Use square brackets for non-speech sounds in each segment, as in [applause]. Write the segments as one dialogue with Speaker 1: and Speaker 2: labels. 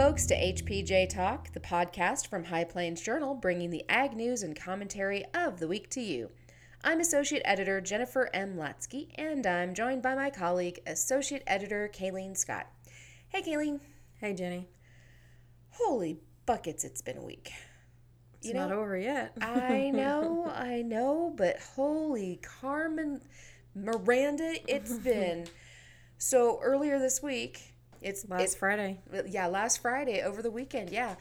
Speaker 1: folks, to HPJ Talk, the podcast from High Plains Journal, bringing the ag news and commentary of the week to you. I'm Associate Editor Jennifer M. Latzke, and I'm joined by my colleague, Associate Editor Kylene Scott. Hey, Kylene.
Speaker 2: Hey, Jenny.
Speaker 1: Holy buckets, it's been a week.
Speaker 2: It's not over yet. [laughs]
Speaker 1: I know, [laughs] I know, but holy Carmen Miranda, it's [laughs] been. So earlier this week, it's
Speaker 2: Last
Speaker 1: it's-
Speaker 2: Friday.
Speaker 1: yeah, last Friday over the weekend, yeah.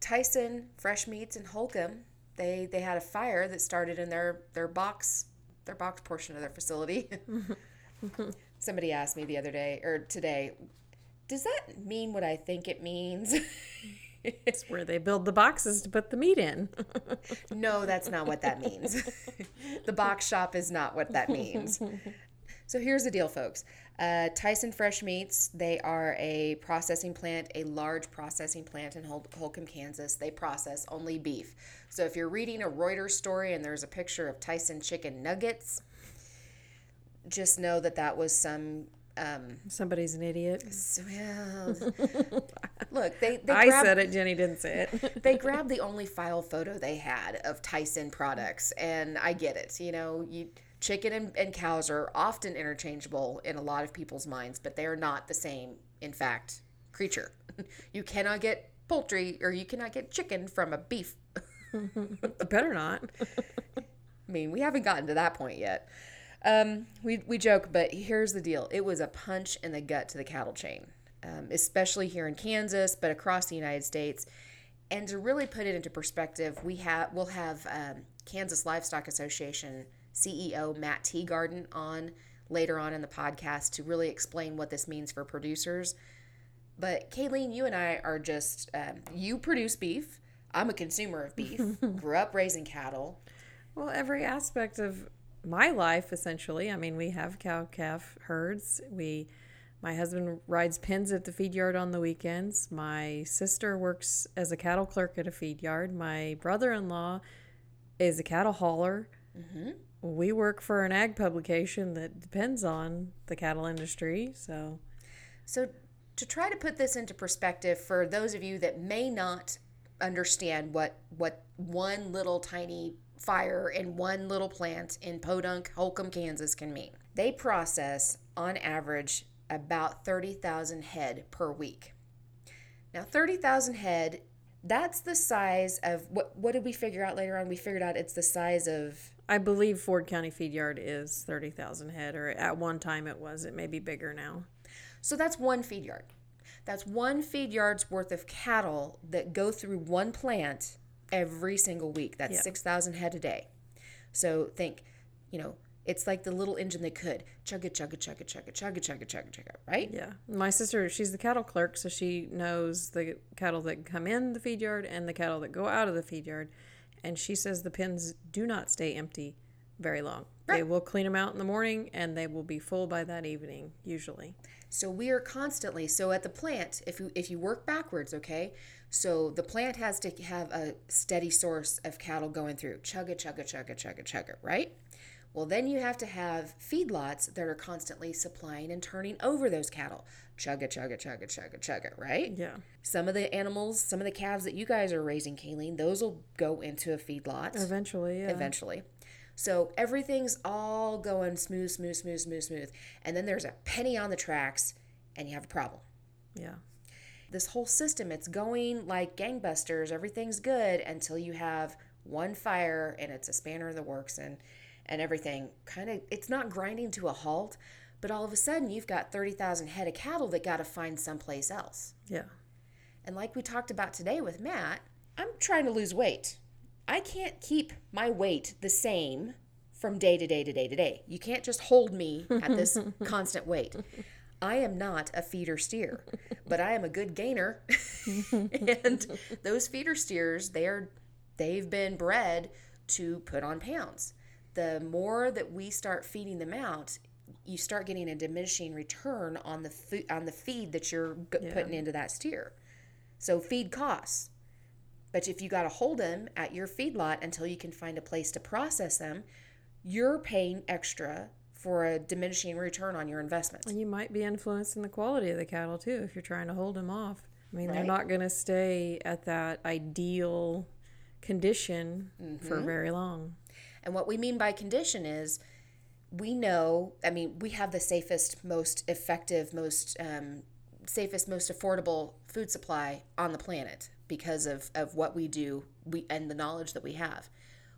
Speaker 1: Tyson Fresh Meats in Holcomb, they they had a fire that started in their their box their box portion of their facility. [laughs] Somebody asked me the other day or today, does that mean what I think it means? [laughs]
Speaker 2: It's where they build the boxes to put the meat in. [laughs]
Speaker 1: no, that's not what that means. the box shop is not what that means. So here's the deal, folks. Uh, Tyson Fresh Meats, they are a processing plant, a large processing plant in Hol- Holcomb, Kansas. They process only beef. So if you're reading a Reuters story and there's a picture of Tyson chicken nuggets, just know that that was some. Um,
Speaker 2: Somebody's an idiot.
Speaker 1: well, [laughs] look, they, they
Speaker 2: I
Speaker 1: grabbed-
Speaker 2: said it. Jenny didn't say it. [laughs]
Speaker 1: they grabbed the only file photo they had of Tyson products, and I get it. You know, you chicken and, and cows are often interchangeable in a lot of people's minds, but they are not the same. In fact, creature. [laughs] You cannot get poultry or you cannot get chicken from a beef. [laughs]
Speaker 2: Better not.
Speaker 1: I mean, we haven't gotten to that point yet. Um, we, we joke, but here's the deal it was a punch in the gut to the cattle chain, um, especially here in Kansas, but across the United States. And to really put it into perspective, we have we'll have um, Kansas Livestock Association CEO Matt Teagarden on later on in the podcast to really explain what this means for producers. But Kylene, you and I are just um, you produce beef. I'm a consumer of beef. [laughs] Grew up raising cattle.
Speaker 2: Well, every aspect of my life, essentially. I mean, we have cow calf herds. We, my husband rides pins at the feed yard on the weekends. My sister works as a cattle clerk at a feed yard. My brother in law is a cattle hauler. We work for an ag publication that depends on the cattle industry. So,
Speaker 1: So, to try to put this into perspective for those of you that may not understand what what one little tiny fire in one little plant in Podunk, Holcomb, Kansas can mean. They process on average about 30,000 head per week. Now, 30,000 head, that's the size of what what did we figure out later on? We figured out it's the size of
Speaker 2: I believe Ford County Feed Yard is 30,000 head, or at one time it was. It may be bigger now.
Speaker 1: So that's one feed yard. That's one feed yard's worth of cattle that go through one plant every single week. That's
Speaker 2: Yeah.
Speaker 1: 6,000 head a day. So think, you know, it's like the little engine that could chug it, chug it, chug it, chug it, chug it, chug it, chug it, chug it, right?
Speaker 2: Yeah. My sister, she's the cattle clerk, so she knows the cattle that come in the feed yard and the cattle that go out of the feed yard. And she says the pins do not stay empty very long. They will clean them out in the morning and they will be full by that evening, usually.
Speaker 1: So we are constantly so at the plant. If you if you work backwards, okay. So the plant has to have a steady source of cattle going through. Chug it, chug it, chug it, chug it, chug it, right? Well, then you have to have feedlots that are constantly supplying and turning over those cattle. Chug it, chug it, chug it, chug it, chug it, right?
Speaker 2: Yeah.
Speaker 1: Some of the animals, some of the calves that you guys are raising, Kylene, those will go into a feedlot
Speaker 2: Eventually, yeah.
Speaker 1: eventually. So everything's all going smooth, smooth, smooth, smooth, smooth. And then there's a penny on the tracks and you have a problem.
Speaker 2: Yeah.
Speaker 1: This whole system, it's going like gangbusters. Everything's good until you have one fire and it's a spanner in the works and and everything kind of it's not grinding to a halt, but all of a sudden you've got 30,000 head of cattle that got to find someplace else.
Speaker 2: Yeah.
Speaker 1: And like we talked about today with Matt, I'm trying to lose weight. I can't keep my weight the same from day to day to day to day. You can't just hold me at this [laughs] constant weight. I am not a feeder steer, but I am a good gainer. [laughs] and those feeder steers, they are they've been bred to put on pounds. The more that we start feeding them out, you start getting a diminishing return on the food on the feed that you're g- putting into that steer. So feed costs. But if you got to hold them at your feedlot until you can find a place to process them, you're paying extra for a diminishing return on your investment.
Speaker 2: And you might be influencing the quality of the cattle too if you're trying to hold them off. I mean, they're not going to stay at that ideal condition
Speaker 1: Mm-hmm.
Speaker 2: for very long.
Speaker 1: And what we mean by condition is we know, I mean, we have the safest, most effective, most um, safest, most affordable food supply on the planet because of, of what we do we, and the knowledge that we have.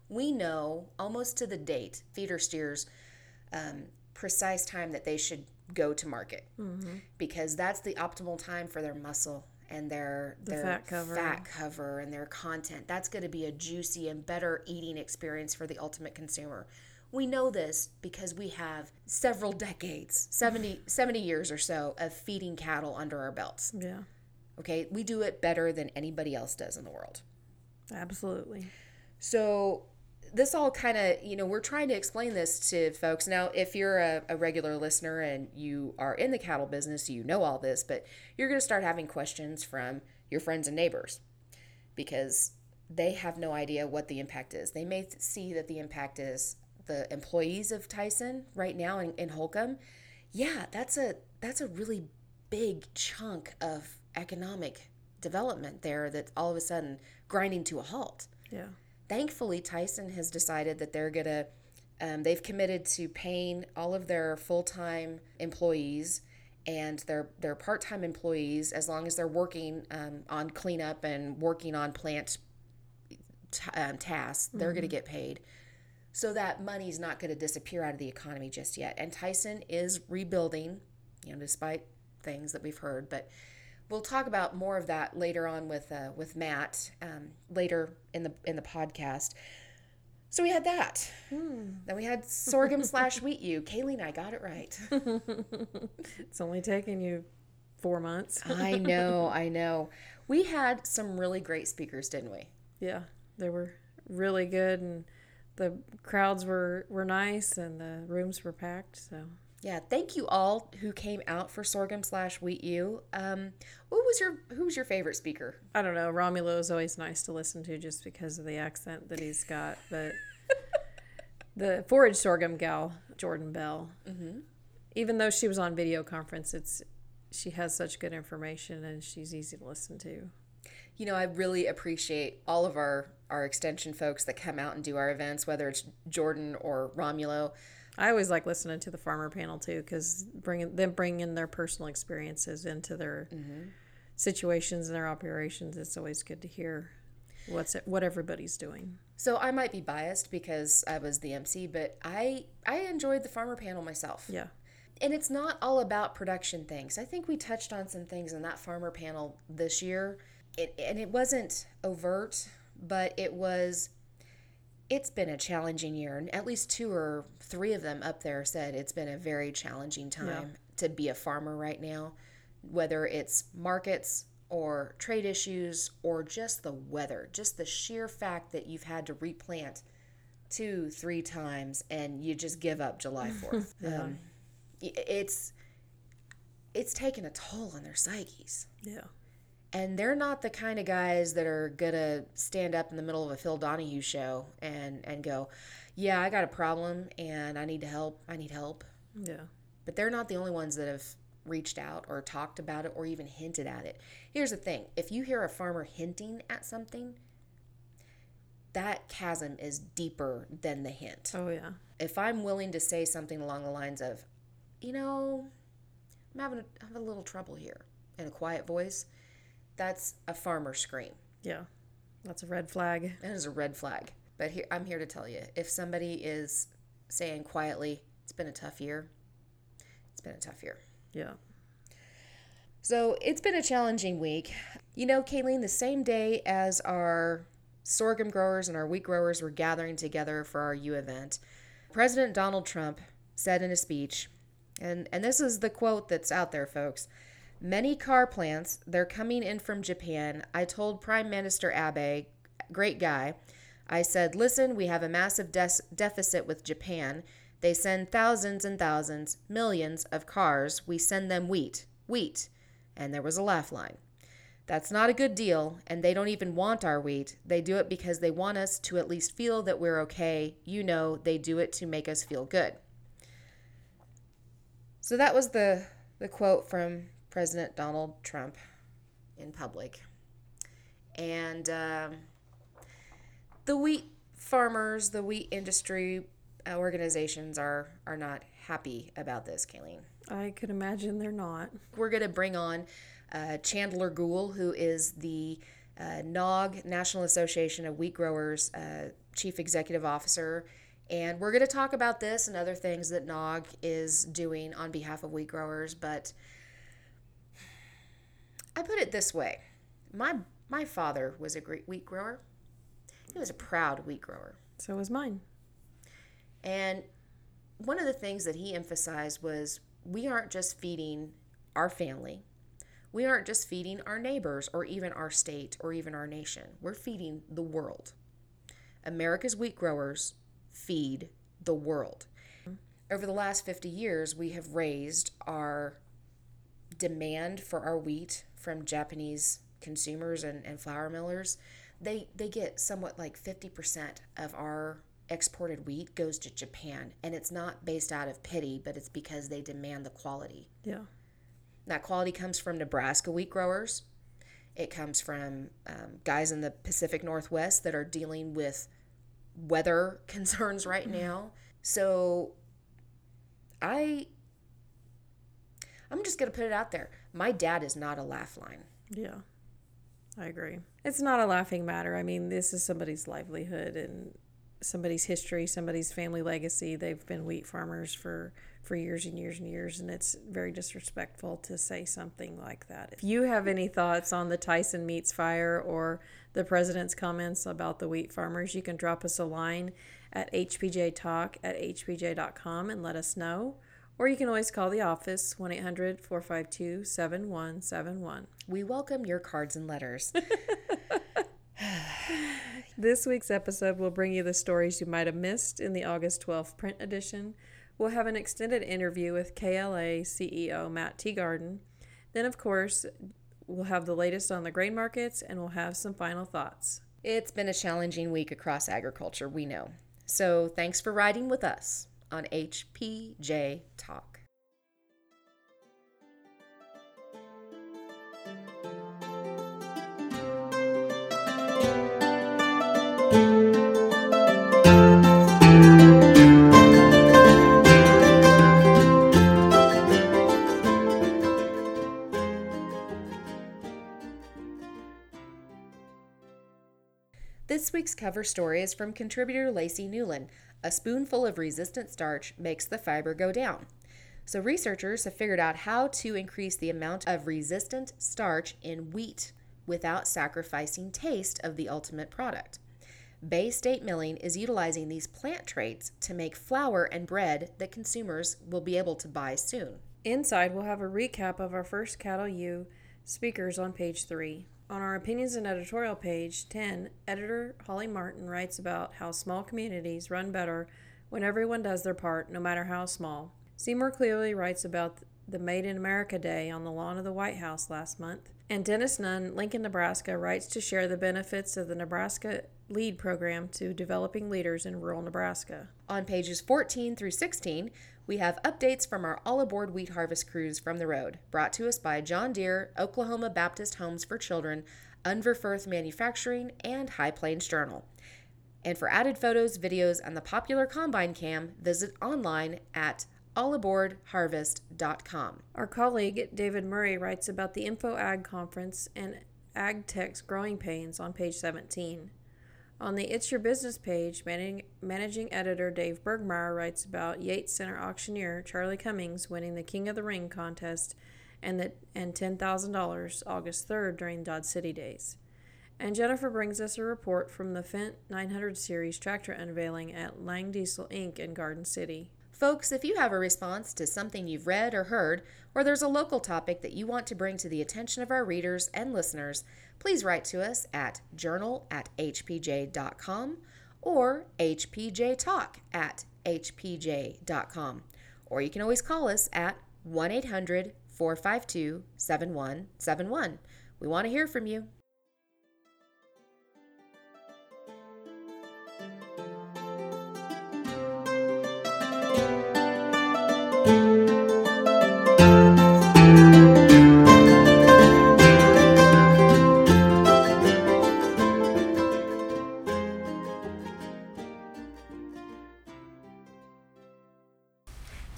Speaker 1: We know almost to the date feeder steers um, precise time that they should go to market because that's the optimal time for their muscle and their their
Speaker 2: fat cover.
Speaker 1: fat cover and their content. That's going to be a juicy and better eating experience for the ultimate consumer. We know this because we have several decades, 70, [sighs] 70 years or so of feeding cattle under our belts.
Speaker 2: Yeah,
Speaker 1: Okay, we do it better than anybody else does in the world.
Speaker 2: absolutely.
Speaker 1: So this all kind of, you know, we're trying to explain this to folks. Now, if you're a, a regular listener and you are in the cattle business, you know all this, but you're going to start having questions from your friends and neighbors because they have no idea what the impact is. They may see that the impact is the employees of Tyson right now in, in Holcomb. Yeah, that's a that's a really big chunk of economic development there that all of a sudden grinding to a halt
Speaker 2: Yeah,
Speaker 1: thankfully tyson has decided that they're gonna um, they've committed to paying all of their full-time employees and their their part-time employees as long as they're working um, on cleanup and working on plant t- um, tasks they're going to get paid. So that money's not going to disappear out of the economy just yet. And tyson is rebuilding you know despite things that we've heard but we'll talk about more of that later on with uh, with Matt um, later in the in the podcast. So we had that. Then we had sorghum [laughs] slash wheat. You, Kylene, I got it right. [laughs]
Speaker 2: it's only taken you four months.
Speaker 1: I know, [laughs] I know. We had some really great speakers, didn't we?
Speaker 2: yeah, they were really good, and the crowds were were nice, and the rooms were packed. So
Speaker 1: Yeah. Thank you all who came out for sorghum slash wheat. You. Um, what was your who was your favorite speaker?
Speaker 2: I don't know. Romulo is always nice to listen to just because of the accent that he's got. But [laughs] the forage sorghum gal, Jourdan Bell, even though she was on video conference, it's she has such good information and she's easy to listen to.
Speaker 1: You know, I really appreciate all of our our extension folks that come out and do our events, whether it's Jordan or Romulo.
Speaker 2: I always like listening to the farmer panel too because bringing them bringing in their personal experiences into their mm-hmm. situations and their operations. It's always good to hear what's what everybody's doing.
Speaker 1: So I might be biased because I was the MC, but I I enjoyed the farmer panel myself.
Speaker 2: Yeah,
Speaker 1: And it's not all about production things. I think we touched on some things in that farmer panel this year. It, and it wasn't overt, but it was it's been a challenging year and at least two or three of them up there said it's been a very challenging time to be a farmer right now whether it's markets or trade issues or just the weather just the sheer fact that you've had to replant two three times and you just give up july [laughs] 4th um, it's it's taken a toll on their psyches.
Speaker 2: Yeah,
Speaker 1: and they're not the kind of guys that are gonna stand up in the middle of a Phil Donahue show and and go, "Yeah, I got a problem and I need to help. I need help."
Speaker 2: yeah.
Speaker 1: But they're not the only ones that have reached out or talked about it or even hinted at it. Here's the thing: if you hear a farmer hinting at something, that chasm is deeper than the hint
Speaker 2: Oh yeah,
Speaker 1: if I'm willing to say something along the lines of, you know, I'm having a, having a little trouble here in a quiet voice, that's a farmer scream.
Speaker 2: yeah. That's a red flag.
Speaker 1: That is a red flag. But here, I'm here to tell you if somebody is saying quietly, it's been a tough year, it's been a tough year.
Speaker 2: Yeah,
Speaker 1: So it's been a challenging week. You know, Kylene, the same day as our sorghum growers and our wheat growers were gathering together for our U event, President Donald Trump said in a speech, and, and this is the quote that's out there, folks. Many car plants, they're coming in from Japan. I told Prime Minister Abe, great guy, I said, listen, we have a massive des- deficit with Japan. They send thousands and thousands, millions of cars. We send them wheat, wheat. And there was a laugh line. That's not a good deal, and they don't even want our wheat. They do it because they want us to at least feel that we're okay. You know, they do it to make us feel good. So that was the, the quote from President Donald Trump in public. And um, the wheat farmers, the wheat industry organizations are, are not happy about this, Kylene.
Speaker 2: I could imagine they're not.
Speaker 1: We're going to bring on uh, Chandler Gould, who is the uh, NAWG, National Association of Wheat Growers, uh, Chief Executive Officer. And we're going to talk about this and other things that NAWG is doing on behalf of wheat growers. But I put it this way my, my father was a great wheat grower, he was a proud wheat grower.
Speaker 2: So was mine.
Speaker 1: And one of the things that he emphasized was we aren't just feeding our family, we aren't just feeding our neighbors or even our state or even our nation. We're feeding the world. America's wheat growers feed the world. Over the last 50 years, we have raised our demand for our wheat from Japanese consumers and, and flour millers. They, they get somewhat like 50% of our exported wheat goes to Japan. And it's not based out of pity, but it's because they demand the quality.
Speaker 2: Yeah.
Speaker 1: That quality comes from Nebraska wheat growers. It comes from um, guys in the Pacific Northwest that are dealing with weather [laughs] concerns right now. So I I'm just going to put it out there. My dad is not a laugh line.
Speaker 2: Yeah. I agree. It's not a laughing matter. I mean, this is somebody's livelihood and somebody's history, somebody's family legacy. They've been wheat farmers for for years and years and years, and it's very disrespectful to say something like that. If you have any thoughts on the Tyson Meats fire or the president's comments about the wheat farmers, you can drop us a line at hpjtalk at hpj.com and let us know. Or you can always call the office 1 800 452 7171.
Speaker 1: We welcome your cards and letters. [laughs] [laughs]
Speaker 2: This week's episode will bring you the stories you might have missed in the August 12th print edition. We'll have an extended interview with KLA CEO Matt Teagarden. Then, of course, we'll have the latest on the grain markets and we'll have some final thoughts.
Speaker 1: it's been a challenging week across agriculture, we know. So thanks for riding with us on HPJ Talk. This week's cover story is from contributor Lacey Newlin. A spoonful of resistant starch makes the fiber go down. So, researchers have figured out how to increase the amount of resistant starch in wheat without sacrificing taste of the ultimate product. Bay State Milling is utilizing these plant traits to make flour and bread that consumers will be able to buy soon.
Speaker 2: Inside, we'll have a recap of our first Cattle U speakers on page 3. On our opinions and editorial page 10, editor Holly Martin writes about how small communities run better when everyone does their part, no matter how small. Seymour Clearly writes about the Made in America Day on the lawn of the White House last month. And Dennis Nunn, Lincoln, Nebraska, writes to share the benefits of the Nebraska LEAD program to developing leaders in rural Nebraska.
Speaker 1: On pages 14 through 16, we have updates from our all aboard wheat harvest cruise from the road, brought to us by John Deere, Oklahoma Baptist Homes for Children, Unverferth Manufacturing, and High Plains Journal. And for added photos, videos, and the popular Combine Cam, visit online at allaboardharvest.com.
Speaker 2: Our colleague David Murray writes about the Info Ag Conference and Ag Tech's growing pains on page 17. On the It's Your Business page, managing, managing editor Dave Bergmeier writes about Yates Center auctioneer Charlie Cummings winning the King of the Ring contest and, the, and $10,000 August 3rd during Dodge City Days. And Jennifer brings us a report from the Fendt 900 Series tractor unveiling at Lang Diesel Inc. in Garden City.
Speaker 1: Folks, if you have a response to something you've read or heard, or there's a local topic that you want to bring to the attention of our readers and listeners, please write to us at journal at hpj.com or hpjtalk at hpj.com. Or you can always call us at 1 800 452 7171. We want to hear from you.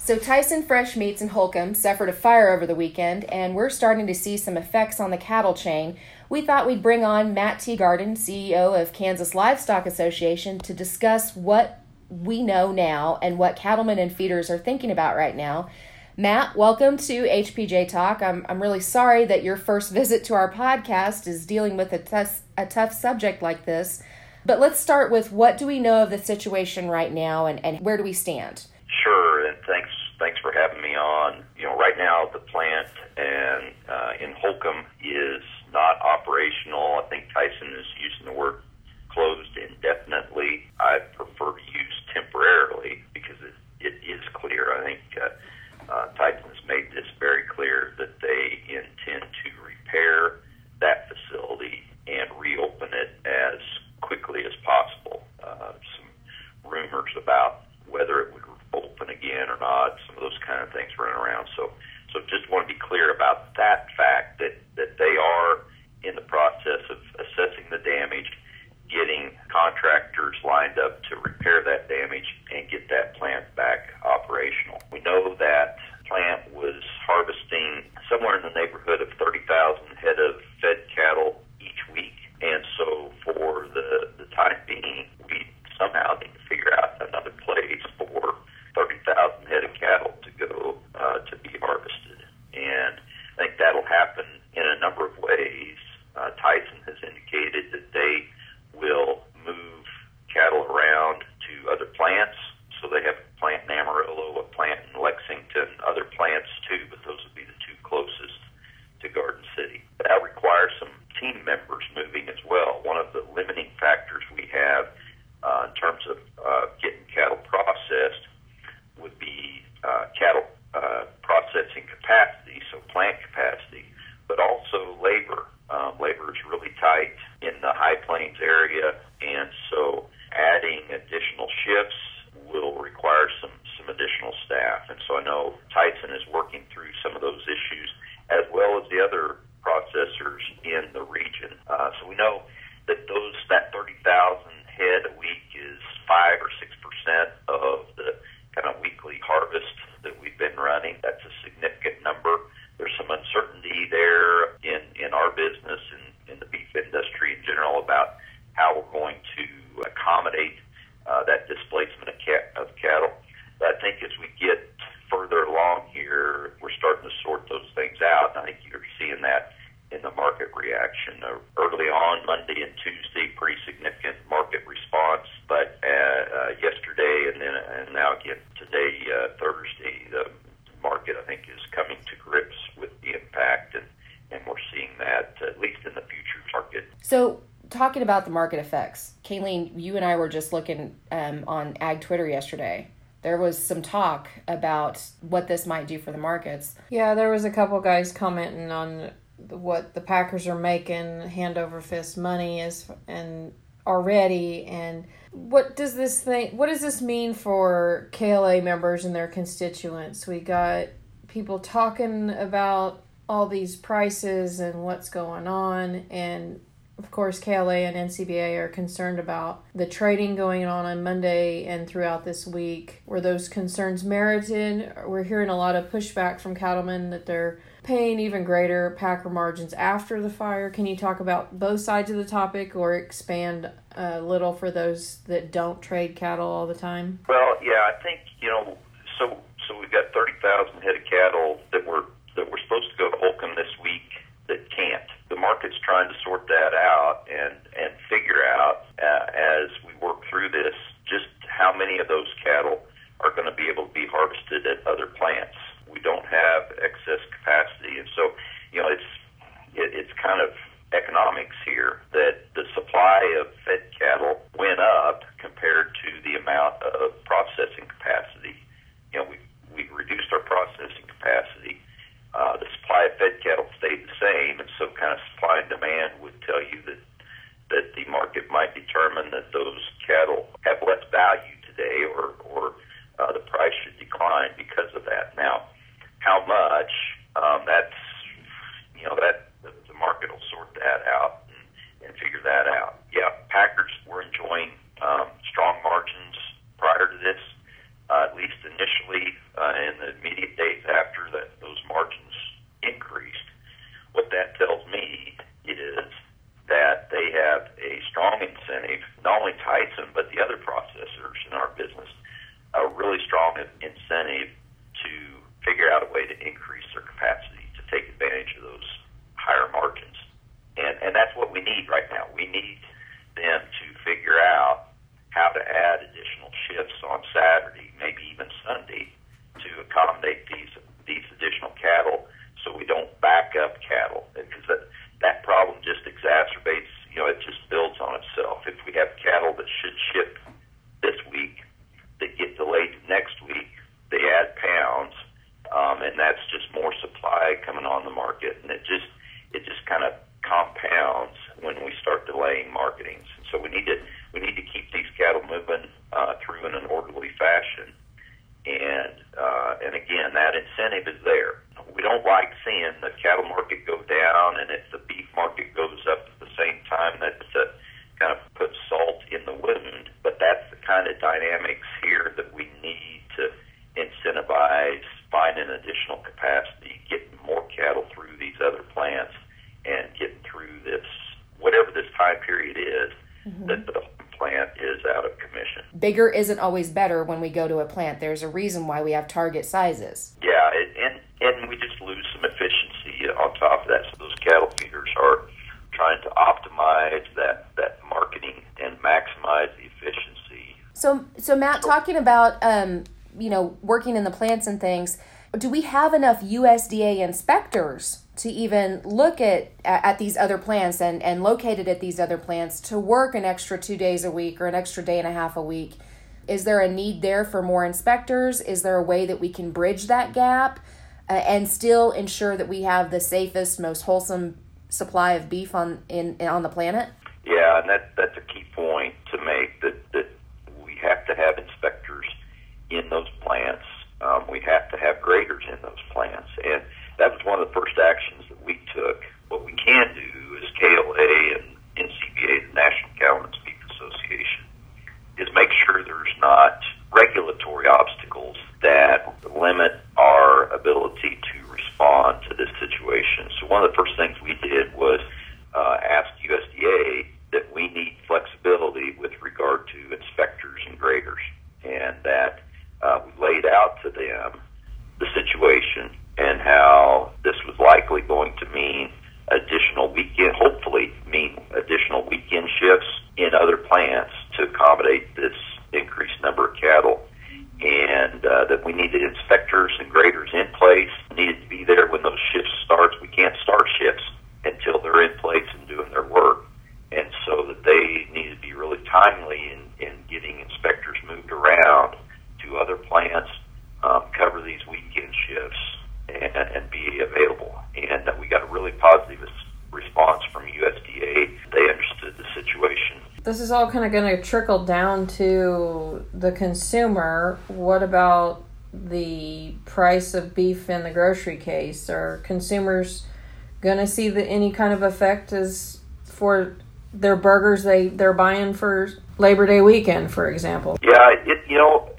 Speaker 1: So Tyson Fresh Meats in Holcomb suffered a fire over the weekend, and we're starting to see some effects on the cattle chain. We thought we'd bring on Matt Teagarden, CEO of Kansas Livestock Association, to discuss what we know now and what cattlemen and feeders are thinking about right now. Matt, welcome to HPJ Talk. I'm, I'm really sorry that your first visit to our podcast is dealing with a tough, a tough subject like this. But let's start with what do we know of the situation right now and, and where do we stand?
Speaker 3: Sure, and thanks thanks for having me on. You know, right now the plant and uh, in Holcomb is not operational. I think Tyson is using the word closed indefinitely. I prefer to use temporarily because it, it is clear. I think uh, uh, Tyson's made this very clear that they intend to repair that facility and reopen it as quickly as possible. Uh, some rumors about whether it open again or not, some of those kind of things running around. So, so just want to be clear about that fact that, that they are in the process of assessing the damage, getting contractors lined up to repair that damage and get that plant back operational. We know that plant was harvesting somewhere in the neighborhood of 30,000 head of fed cattle each week. And so for the, the time being, we somehow need to figure out another place for 30,000 head of cattle to go uh, to be harvested. And I think that'll happen in a number of ways. Uh, Tyson has indicated that they will move cattle around to other plants. So they have a plant in Amarillo, a plant in Lexington, other plants too, but those would be the two closest to Garden City. That requires some team members moving as well. One of the limiting factors we have uh, in terms of uh, getting cattle processed would be uh, cattle uh, processing capacity, so plant capacity, but also labor. Um, labor is really tight in the High Plains area, and so adding additional shifts will require some some additional staff. And so I know Tyson is working through some of those issues, as well as the other processors in the region. Uh, so we know that those that 30,000 head a week is five or six percent of the kind of weekly harvest that we've been running. That's a significant number. There's some uncertainty there in, in our business and in the beef industry in general about how we're going to accommodate uh, that displacement of, cat, of cattle. But I think as we get further along here, we're starting to sort those things out. And I think you're seeing that in the market reaction. Uh, early on, Monday and Tuesday, pretty significant market response, but uh, uh, yesterday and then and now again today, uh, Thursday, the market I think is coming to grips with the impact, and and we're seeing that at least in the futures market.
Speaker 1: So talking about the market effects, Kylene, you and I were just looking um, on Ag Twitter yesterday. There was some talk about what this might do for the markets.
Speaker 2: Yeah, there was a couple guys commenting on what the Packers are making hand over fist money is and already and what does this thing what does this mean for KLA members and their constituents? We got people talking about all these prices and what's going on and of course, KLA and NCBA are concerned about the trading going on on Monday and throughout this week. Were those concerns merited? We're hearing a lot of pushback from cattlemen that they're paying even greater packer margins after the fire. Can you talk about both sides of the topic or expand a little for those that don't trade cattle all the time?
Speaker 3: Well, yeah, I think you know. So, so we've got thirty thousand head of cattle that were that were supposed to go to Holcomb this week that can't. The market's trying to sort that out, and kind up cattle. Because
Speaker 1: bigger isn't always better when we go to a plant. There's a reason why we have target sizes.
Speaker 3: Yeah, and and we just lose some efficiency on top of that. So those cattle feeders are trying to optimize that that marketing and maximize the efficiency.
Speaker 1: So so Matt, talking about um, you know working in the plants and things, do we have enough USDA inspectors to even look at at these other plants and and located at these other plants to work an extra two days a week or an extra day and a half a week. Is there a need there for more inspectors? Is there a way that we can bridge that gap uh, and still ensure that we have the safest most wholesome supply of beef on in on the planet?
Speaker 3: Yeah and that that's a key point to make that that we have to have inspectors in those plants. Um, we have to have graders in those plants. And that was one of the first actions can't
Speaker 2: this is all kind of going to trickle down to the consumer. What about the price of beef in the grocery case? Are consumers going to see the, any kind of effect as for their burgers they they're buying for Labor Day weekend, for example?
Speaker 3: Yeah, it, you know,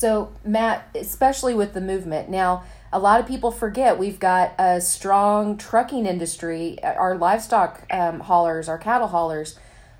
Speaker 3: So,
Speaker 1: Matt, especially with the movement, now a lot of people forget we've got a strong trucking industry, our livestock um, haulers, our cattle haulers.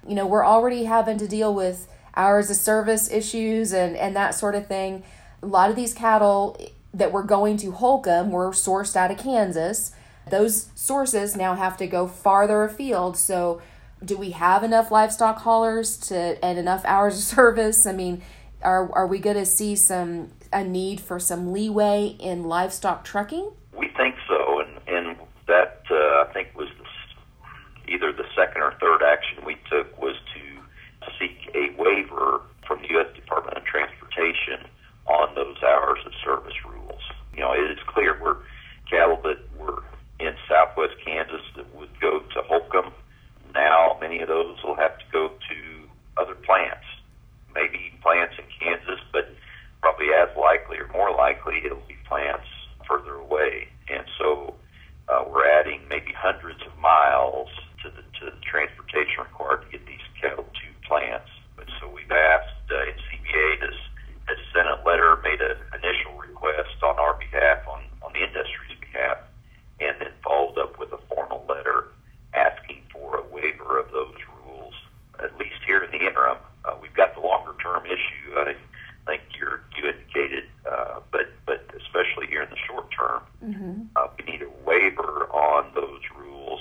Speaker 1: You know, we're already having to deal with hours of service issues and, and that sort of thing. A lot of these cattle that were going to Holcomb were sourced out of Kansas. Those sources now have to go farther afield. So, do we have enough livestock haulers to and enough hours of [laughs] service? I mean, are are we going to see some a need for some leeway in livestock trucking?
Speaker 3: We think so, and and that uh, I think was the, either the second or third action we took was to seek a waiver from the U.S. Department of Transportation on those hours of service rules. You know, it is clear we're cattle that were in southwest Kansas that would go to Holcomb. Now, many of those will have to go to other plants, maybe plants in probably as likely or more likely it'll be plants further away. And so uh, we're adding maybe hundreds of miles to the, to the transportation required to get these cattle to plants. And so we've asked, uh, CBA has, has sent a letter, made an initial request on our behalf, on, on the industry's behalf, and then followed up with a formal letter asking for a waiver of those rules, at least here in the interim. Uh, we've got the longer term issue. I think you're, you indicated, uh, but but especially here in the short term, mm-hmm. uh, we need a waiver on those rules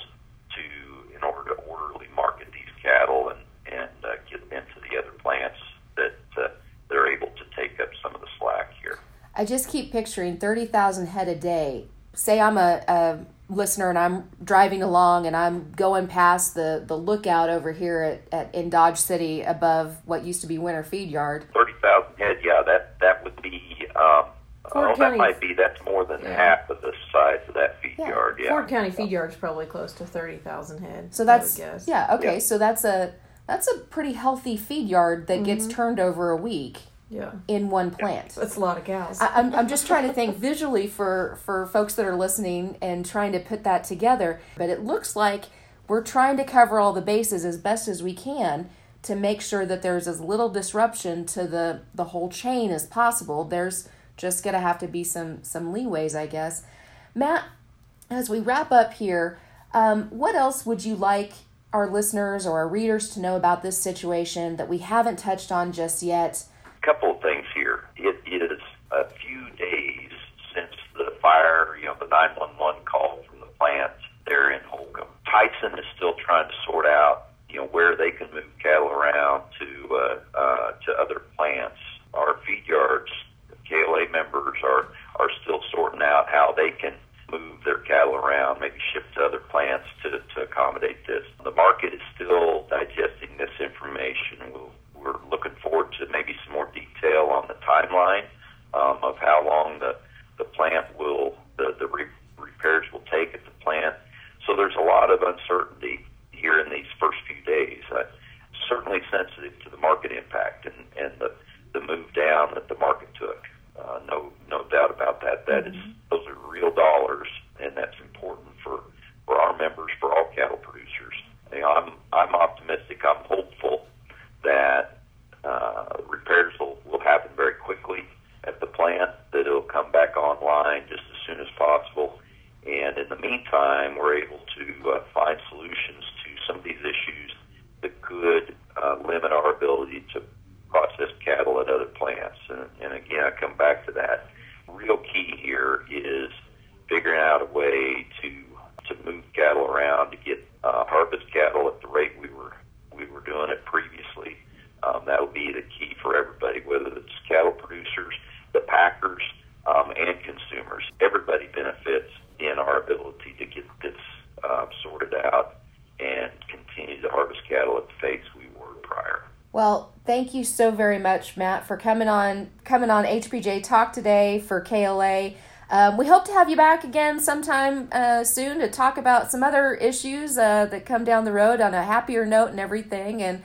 Speaker 3: to in order to orderly market these cattle and and uh, get them into the other plants that uh, they're able to take up some of the slack here.
Speaker 1: I just keep picturing thirty thousand head a day. Say I'm a, a listener and I'm driving along and I'm going past the, the lookout over here at, at in Dodge City above what used to be Winter Feed Yard.
Speaker 3: Thirty thousand head, yeah, that that would be um, oh, that might be that's more than yeah. half of the size of that feed yeah. yard. Yeah,
Speaker 2: Ford County Feed Yard is probably close to thirty thousand head.
Speaker 1: So that's yeah okay. Yeah. So that's a that's a pretty healthy feed yard that mm-hmm. gets turned over a week
Speaker 2: yeah.
Speaker 1: in one plant.
Speaker 2: That's a lot of cows.
Speaker 1: I, am I'm just trying to think visually for, for folks that are listening and trying to put that together. But it looks like we're trying to cover all the bases as best as we can to make sure that there's as little disruption to the, the whole chain as possible. There's just going to have to be some, some leeways, I guess. Matt, as we wrap up here, um, what else would you like our listeners or our readers to know about this situation that we haven't touched on just yet?
Speaker 3: Couple of things here. It is a few days since the fire, you know, the 911 call from the plant there in Holcomb. Tyson is still trying to sort out, you know, where they can move cattle around to uh, uh, to other plants. Our feed yards, KLA members are are still sorting out how they can move their cattle around, maybe ship to other plants to, to accommodate this. The market is still digesting this information. We'll, we're looking forward to maybe some more detail on the timeline um, of how long the, the plant will, the, the re- repairs will take at the plant. So there's a lot of uncertainty here in these first few days. Uh, certainly sensitive to the market impact and, and the, the move down that the market took. Uh, no, no doubt about that. That mm-hmm. is, those are real dollars, and that's important for for our members, for all cattle producers. You know, I'm I'm optimistic. I'm hopeful that uh, repairs will, will happen very quickly at the plant. That it'll come back online just as soon as possible. And in the meantime, we're able to uh, find solutions to some of these issues that could uh, limit our ability to processed cattle at other plants. And, and again, I come back to that. Real key here is figuring out a way to to move cattle around to get uh, harvest cattle at the rate we were we were doing it previously. Um, that will be the key for everybody, whether it's cattle producers, the packers, um, and consumers. Everybody benefits in our ability to get this uh, sorted out and continue to harvest cattle at the pace we were prior.
Speaker 1: Well, thank thank you so very much, Matt, for coming on coming on HPJ Talk today for KLA. Um, we hope to have you back again sometime uh, soon to talk about some other issues uh, that come down the road on a happier note and everything. And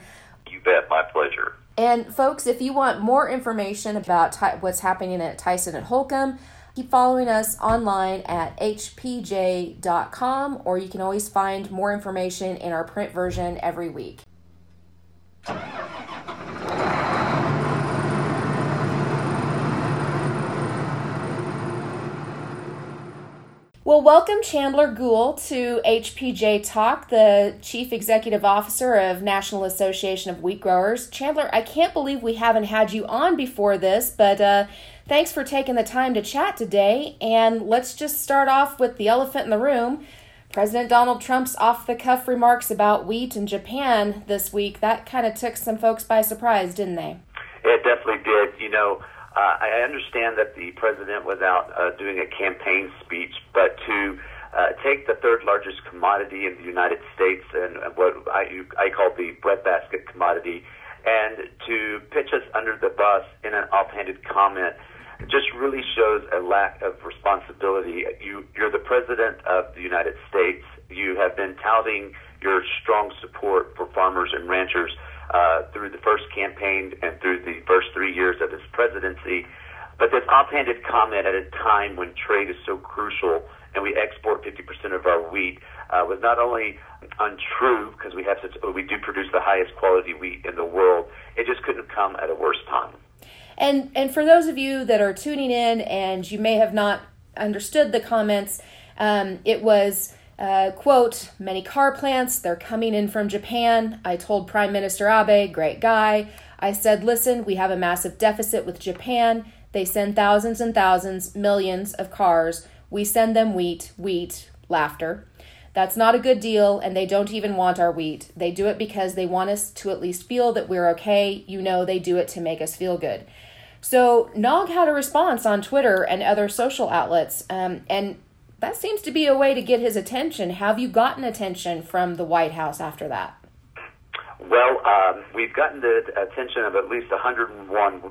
Speaker 3: You bet. My pleasure.
Speaker 1: and folks, if you want more information about Ty- what's happening at Tyson and Holcomb, keep following us online at hpj.com, or you can always find more information in our print version every week. Well, welcome Chandler Goule to HPJ Talk, the Chief Executive Officer of National Association of Wheat Growers. Chandler, I can't believe we haven't had you on before this, but uh, thanks for taking the time to chat today. And let's just start off with the elephant in the room. President Donald Trump's off the cuff remarks about wheat in Japan this week, that kind of took some folks by surprise, didn't they?
Speaker 4: It definitely did. You know, uh, I understand that the president was out uh, doing a campaign speech, but to uh, take the third largest commodity in the United States and what I, I call the breadbasket commodity, and to pitch us under the bus in an offhanded comment just really shows a lack of responsibility. You, you're the president of the United States. You have been touting your strong support for farmers and ranchers uh, through the first campaign and through the first three years of his presidency. But this offhanded comment at a time when trade is so crucial and we export 50% of our wheat uh, was not only untrue because we have such, we do produce the highest quality wheat in the world. It just couldn't come at a worse time.
Speaker 1: And and for those of you that are tuning in and you may have not understood the comments, um, it was uh, quote many car plants they're coming in from Japan. I told Prime Minister Abe, great guy. I said, listen, we have a massive deficit with Japan. They send thousands and thousands, millions of cars. We send them wheat, wheat, laughter. That's not a good deal, and they don't even want our wheat. They do it because they want us to at least feel that we're okay. You know, they do it to make us feel good. So, NAWG had a response on Twitter and other social outlets, um, and that seems to be a way to get his attention. Have you gotten attention from the White House after that?
Speaker 4: Well, um, we've gotten the attention of at least 101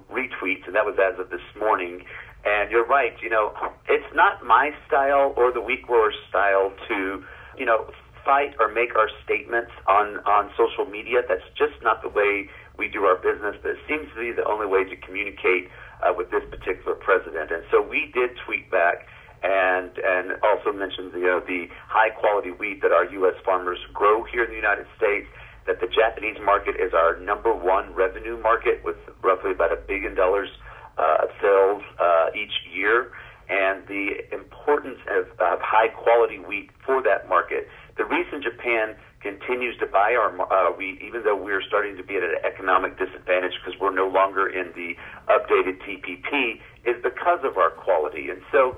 Speaker 4: retweets, and that was as of this morning. And you're right. You know, it's not my style or the wheat growers' style to, you know, fight or make our statements on on social media. That's just not the way we do our business. But it seems to be the only way to communicate uh, with this particular president. And so we did tweet back and and also mentions you know the high quality wheat that our U.S. farmers grow here in the United States. That the Japanese market is our number one revenue market with roughly about a billion dollars uh, of sales uh, each year, and the importance of, of high quality wheat for that market. The reason Japan continues to buy our uh, wheat, even though we're starting to be at an economic disadvantage because we're no longer in the updated TPP, is because of our quality. And so,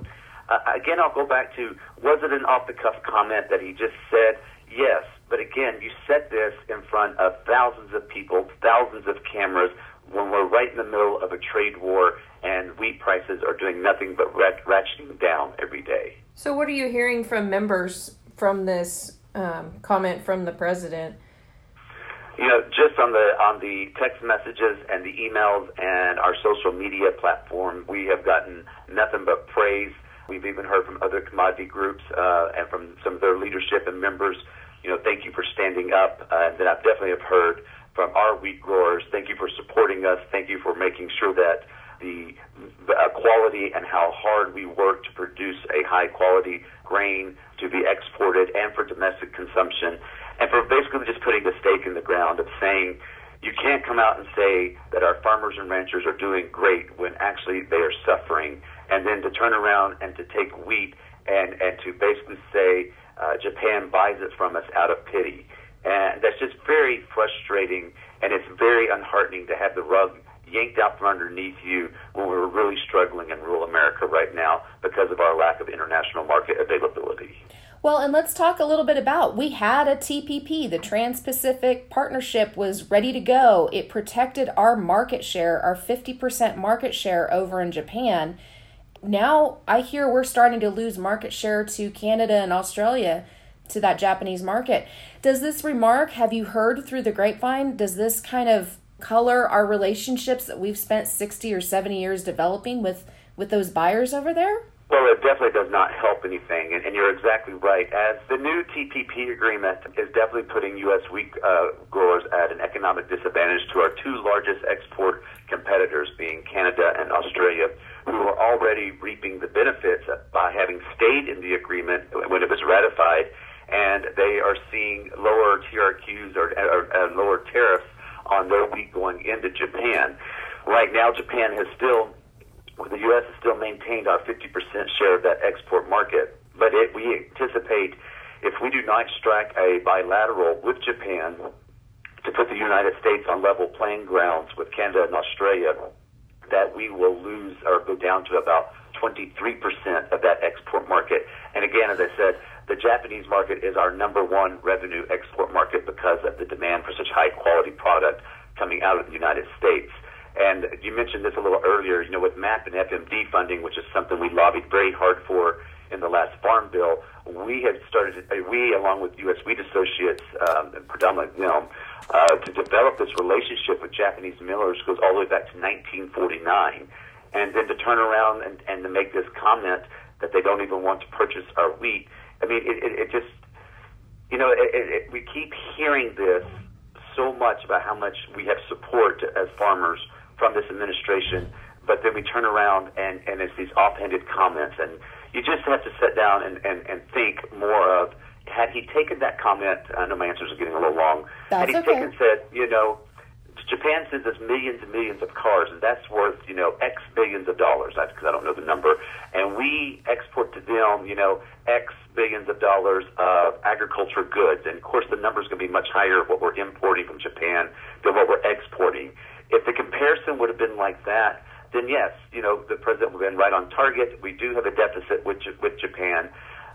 Speaker 4: uh, again, I'll go back to was it an off the cuff comment that he just said? Yes. But again, you said this in front of thousands of people, thousands of cameras, when we're right in the middle of a trade war and wheat prices are doing nothing but rat- ratcheting down every day.
Speaker 2: So, what are you hearing from members from this um, comment from the president?
Speaker 4: You know, just on the on the text messages and the emails and our social media platform, we have gotten nothing but praise. We've even heard from other commodity groups uh, and from some of their leadership and members. You know, thank you for standing up. Uh, and then I've definitely have heard from our wheat growers. Thank you for supporting us. Thank you for making sure that the, the uh, quality and how hard we work to produce a high quality grain to be exported and for domestic consumption, and for basically just putting a stake in the ground of saying you can't come out and say that our farmers and ranchers are doing great when actually they are suffering, and then to turn around and to take wheat and and to basically say uh, Japan buys it from us out of pity. And that's just very frustrating, and it's very unheartening to have the rug yanked out from underneath you when we're really struggling in rural America right now because of our lack of international market availability.
Speaker 1: Well, and let's talk a little bit about we had a TPP. The Trans Pacific Partnership was ready to go. It protected our market share, our 50% market share over in Japan. Now I hear we're starting to lose market share to Canada and Australia to that Japanese market. Does this remark, have you heard through the grapevine, does this kind of
Speaker 5: color our relationships that we've spent 60 or 70 years developing with with those buyers over there?
Speaker 4: Well, it definitely does not help anything, and, and you're exactly right. As the new TPP agreement is definitely putting U.S. wheat uh, growers at an economic disadvantage to our two largest export competitors, being Canada and Australia, who are already reaping the benefits by having stayed in the agreement when it was ratified, and they are seeing lower TRQs or, or, or lower tariffs on their wheat going into Japan. Right now, Japan has still the U.S. has still maintained our 50% share of that export market, but it, we anticipate if we do not strike a bilateral with Japan to put the United States on level playing grounds with Canada and Australia, that we will lose or go down to about 23% of that export market. And again, as I said, the Japanese market is our number one revenue export market because of the demand for such high quality product coming out of the United States. And you mentioned this a little earlier, you know, with MAP and FMD funding, which is something we lobbied very hard for in the last farm bill, we have started, uh, we, along with U.S. Wheat Associates, um, predominantly, you uh, to develop this relationship with Japanese millers goes all the way back to 1949. And then to turn around and, and to make this comment that they don't even want to purchase our wheat. I mean, it, it, it just, you know, it, it, we keep hearing this so much about how much we have support as farmers from this administration, but then we turn around and, and it's these offhanded comments. And you just have to sit down and, and, and think more of had he taken that comment, I know my answers are getting a little long.
Speaker 5: That's
Speaker 4: had he
Speaker 5: okay.
Speaker 4: taken said, you know, Japan sends us millions and millions of cars, and that's worth you know X billions of dollars. That's because I don't know the number, and we export to them you know X billions of dollars of agriculture goods, and of course the number is going to be much higher of what we're importing from Japan than what we're exporting. If the comparison would have been like that, then yes, you know the president would have been right on target. We do have a deficit with with Japan,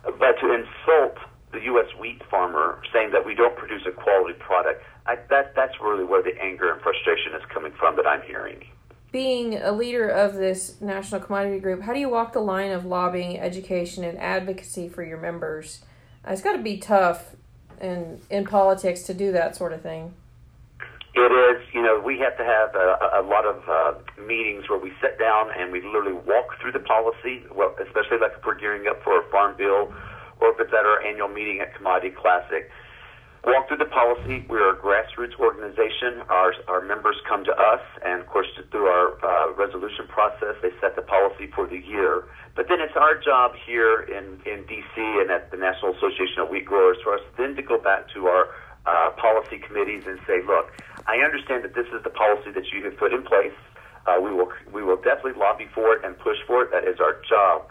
Speaker 4: but to insult the U.S. wheat farmer saying that we don't produce a quality product. I, that that's really where the anger and frustration is coming from that I'm hearing.
Speaker 5: Being a leader of this national commodity group, how do you walk the line of lobbying, education, and advocacy for your members? Uh, it's got to be tough in in politics to do that sort of thing.
Speaker 4: It is, you know, we have to have a, a lot of uh, meetings where we sit down and we literally walk through the policy, well, especially like if we're gearing up for a farm bill or if it's at our annual meeting at Commodity Classic. Walk through the policy. We're a grassroots organization. Our, our members come to us, and of course, through our uh, resolution process, they set the policy for the year. But then it's our job here in, in D.C. and at the National Association of Wheat Growers for us then to go back to our uh, policy committees and say, look, I understand that this is the policy that you have put in place. Uh, we will we will definitely lobby for it and push for it. That is our job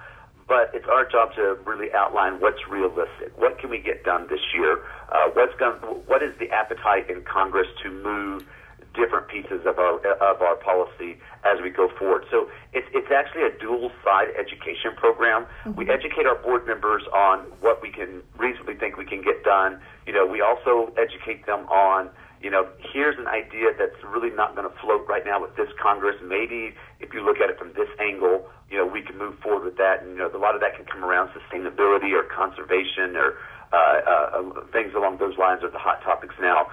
Speaker 4: but it's our job to really outline what's realistic. What can we get done this year? Uh, what's going, what is the appetite in Congress to move different pieces of our of our policy as we go forward? So it's it's actually a dual side education program. Mm-hmm. We educate our board members on what we can reasonably think we can get done. You know, we also educate them on you know, here's an idea that's really not going to float right now with this Congress. Maybe if you look at it from this angle, you know, we can move forward with that. And, you know, a lot of that can come around sustainability or conservation or uh, uh, things along those lines are the hot topics now.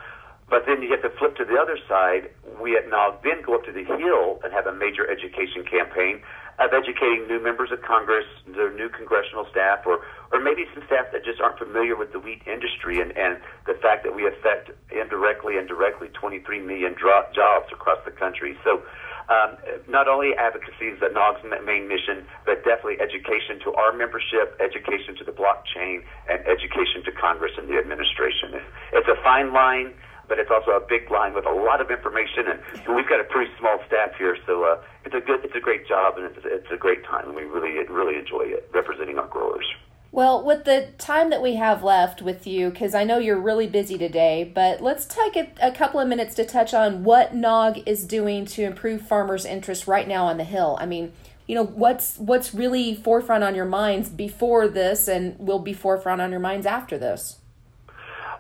Speaker 4: But then you have to flip to the other side. We now then go up to the Hill and have a major education campaign of educating new members of Congress, their new congressional staff, or, or maybe some staff that just aren't familiar with the wheat industry and, and the fact that we affect indirectly and directly 23 million dro- jobs across the country. So um, not only advocacy is the NAWG's main mission, but definitely education to our membership, education to the blockchain, and education to Congress and the administration. It's a fine line but it's also a big line with a lot of information, and we've got a pretty small staff here, so uh, it's a good, it's a great job, and it's, it's a great time, and we really, really enjoy it representing our growers.
Speaker 5: Well, with the time that we have left with you, because I know you're really busy today, but let's take a, a, couple of minutes to touch on what NAWG is doing to improve farmers' interest right now on the Hill. I mean, you know, what's what's really forefront on your minds before this, and will be forefront on your minds after this.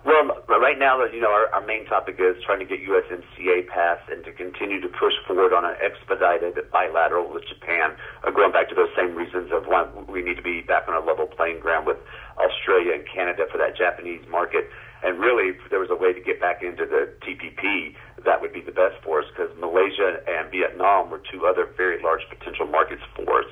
Speaker 4: Well, right now, you know, our, our main topic is trying to get USMCA passed and to continue to push forward on an expedited bilateral with Japan, uh, going back to those same reasons of why we need to be back on a level playing ground with Australia and Canada for that Japanese market. And really, if there was a way to get back into the TPP, that would be the best for us because Malaysia and Vietnam were two other very large potential markets for us.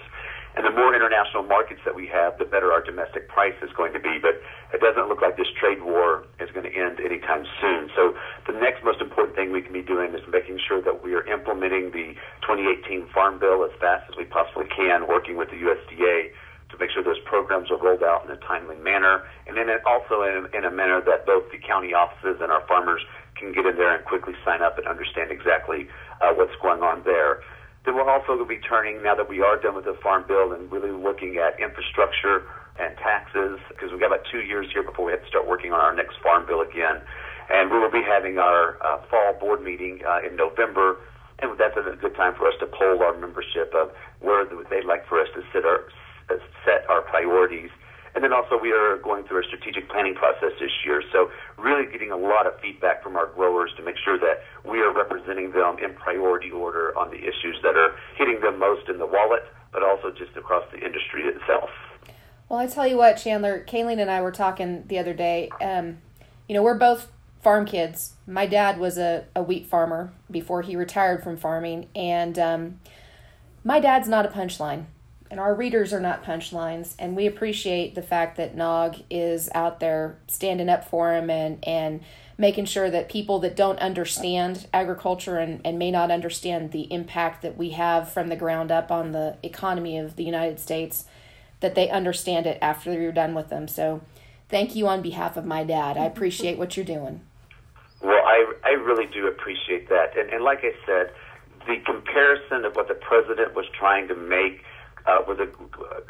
Speaker 4: And the more international markets that we have, the better our domestic price is going to be. But it doesn't look like this trade war is going to end anytime soon. So the next most important thing we can be doing is making sure that we are implementing the 2018 Farm Bill as fast as we possibly can, working with the USDA to make sure those programs are rolled out in a timely manner, and then also in, in a manner that both the county offices and our farmers can get in there and quickly sign up and understand exactly uh, what's going on there. Then we're also going to be turning, now that we are done with the Farm Bill, and really looking at infrastructure and taxes, because we've got about two years here before we have to start working on our next Farm Bill again. And we will be having our uh, fall board meeting uh, in November, and that's a good time for us to poll our membership of where they'd like for us to sit our, set our priorities. And then also we are going through a strategic planning process this year. So really getting a lot of feedback from our growers to make sure that representing them in priority order on the issues that are hitting them most in the wallet, but also just across the industry itself.
Speaker 5: Well, I tell you what, Chandler, Kylene and I were talking the other day. Um, you know, we're both farm kids. My dad was a, a wheat farmer before he retired from farming, and um, my dad's not a punchline and our readers are not punchlines and we appreciate the fact that NAWG is out there standing up for him and and making sure that people that don't understand agriculture and, and may not understand the impact that we have from the ground up on the economy of the united states that they understand it after you're done with them. So thank you on behalf of my dad. I appreciate what you're doing.
Speaker 4: Well i, I really do appreciate that. And, and like i said the comparison of what the president was trying to make uh, was a,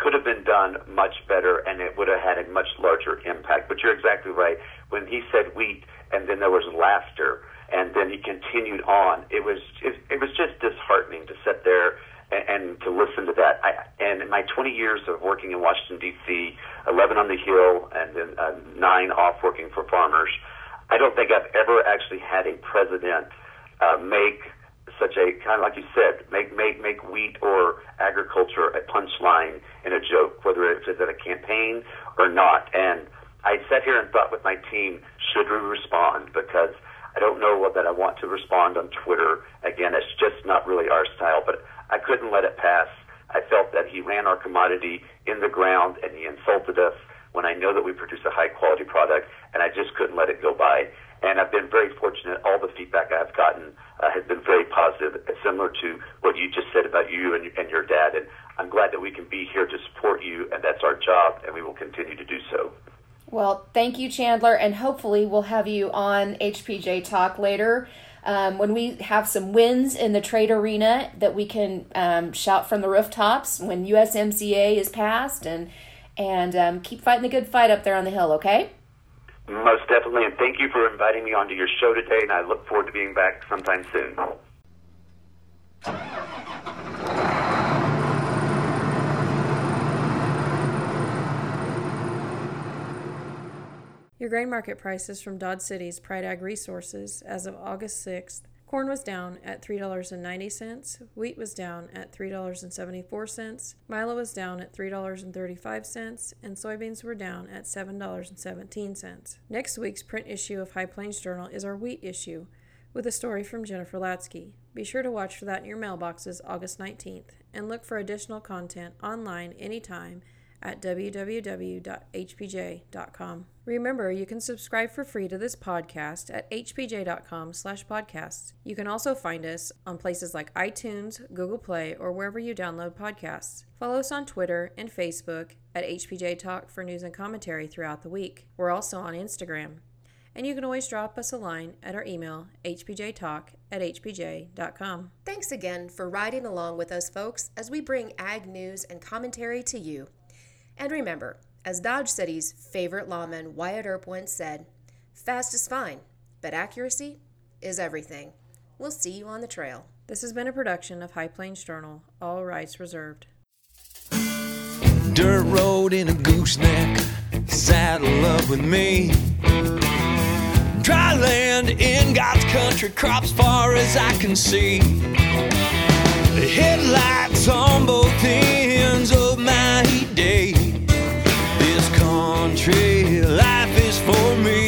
Speaker 4: could have been done much better, and it would have had a much larger impact. But you're exactly right. When he said wheat, and then there was laughter, and then he continued on, it was it, it was just disheartening to sit there and, and to listen to that. I, and in my 20 years of working in Washington D.C., 11 on the Hill, and then uh, nine off working for farmers, I don't think I've ever actually had a president uh, make such a kind of like you said, make make make wheat or agriculture a punchline in a joke, whether it's at a campaign or not. And I sat here and thought with my team, should we respond? Because I don't know that I want to respond on Twitter. Again, it's just not really our style. But I couldn't let it pass. I felt that he ran our commodity in the ground and he insulted us when I know that we produce a high quality product, and I just couldn't let it go by. And I've been very fortunate. All the feedback I've gotten uh, has been very positive, similar to what you just said about you and, and your dad. And I'm glad that we can be here to support you, and that's our job, and we will continue to do so.
Speaker 5: Well, thank you, Chandler, and hopefully we'll have you on HPJ Talk later. Um, when we have some wins in the trade arena that we can um, shout from the rooftops when USMCA is passed and and um, keep fighting the good fight up there on the hill, okay?
Speaker 4: Most definitely, and thank you for inviting me onto your show today, and I look forward to being back sometime soon.
Speaker 2: Your grain market prices from Dodge City's Pride Ag Resources as of August 6th Corn was down at $3.90, wheat was down at $3.74, milo was down at $3.35, and soybeans were down at $7.17. Next week's print issue of High Plains Journal is our wheat issue, with a story from Jennifer Latzke. Be sure to watch for that in your mailboxes August 19th, and look for additional content online anytime at www.hpj.com. Remember, you can subscribe for free to this podcast at hpj.com slash podcasts. You can also find us on places like iTunes, Google Play, or wherever you download podcasts. Follow us on Twitter and Facebook at HPJ Talk for news and commentary throughout the week. We're also on Instagram. And you can always drop us a line at our email, hpjtalk at hpj.com.
Speaker 1: Thanks again for riding along with us, folks, as we bring ag news and commentary to you. And remember, as Dodge City's favorite lawman Wyatt Earp once said, fast is fine, but accuracy is everything. We'll see you on the trail.
Speaker 2: This has been a production of High Plains Journal, all rights reserved.
Speaker 6: Dirt road in a gooseneck, saddle up with me. Dry land in God's country, crops far as I can see. Headlights on both ends of my day country life is for me.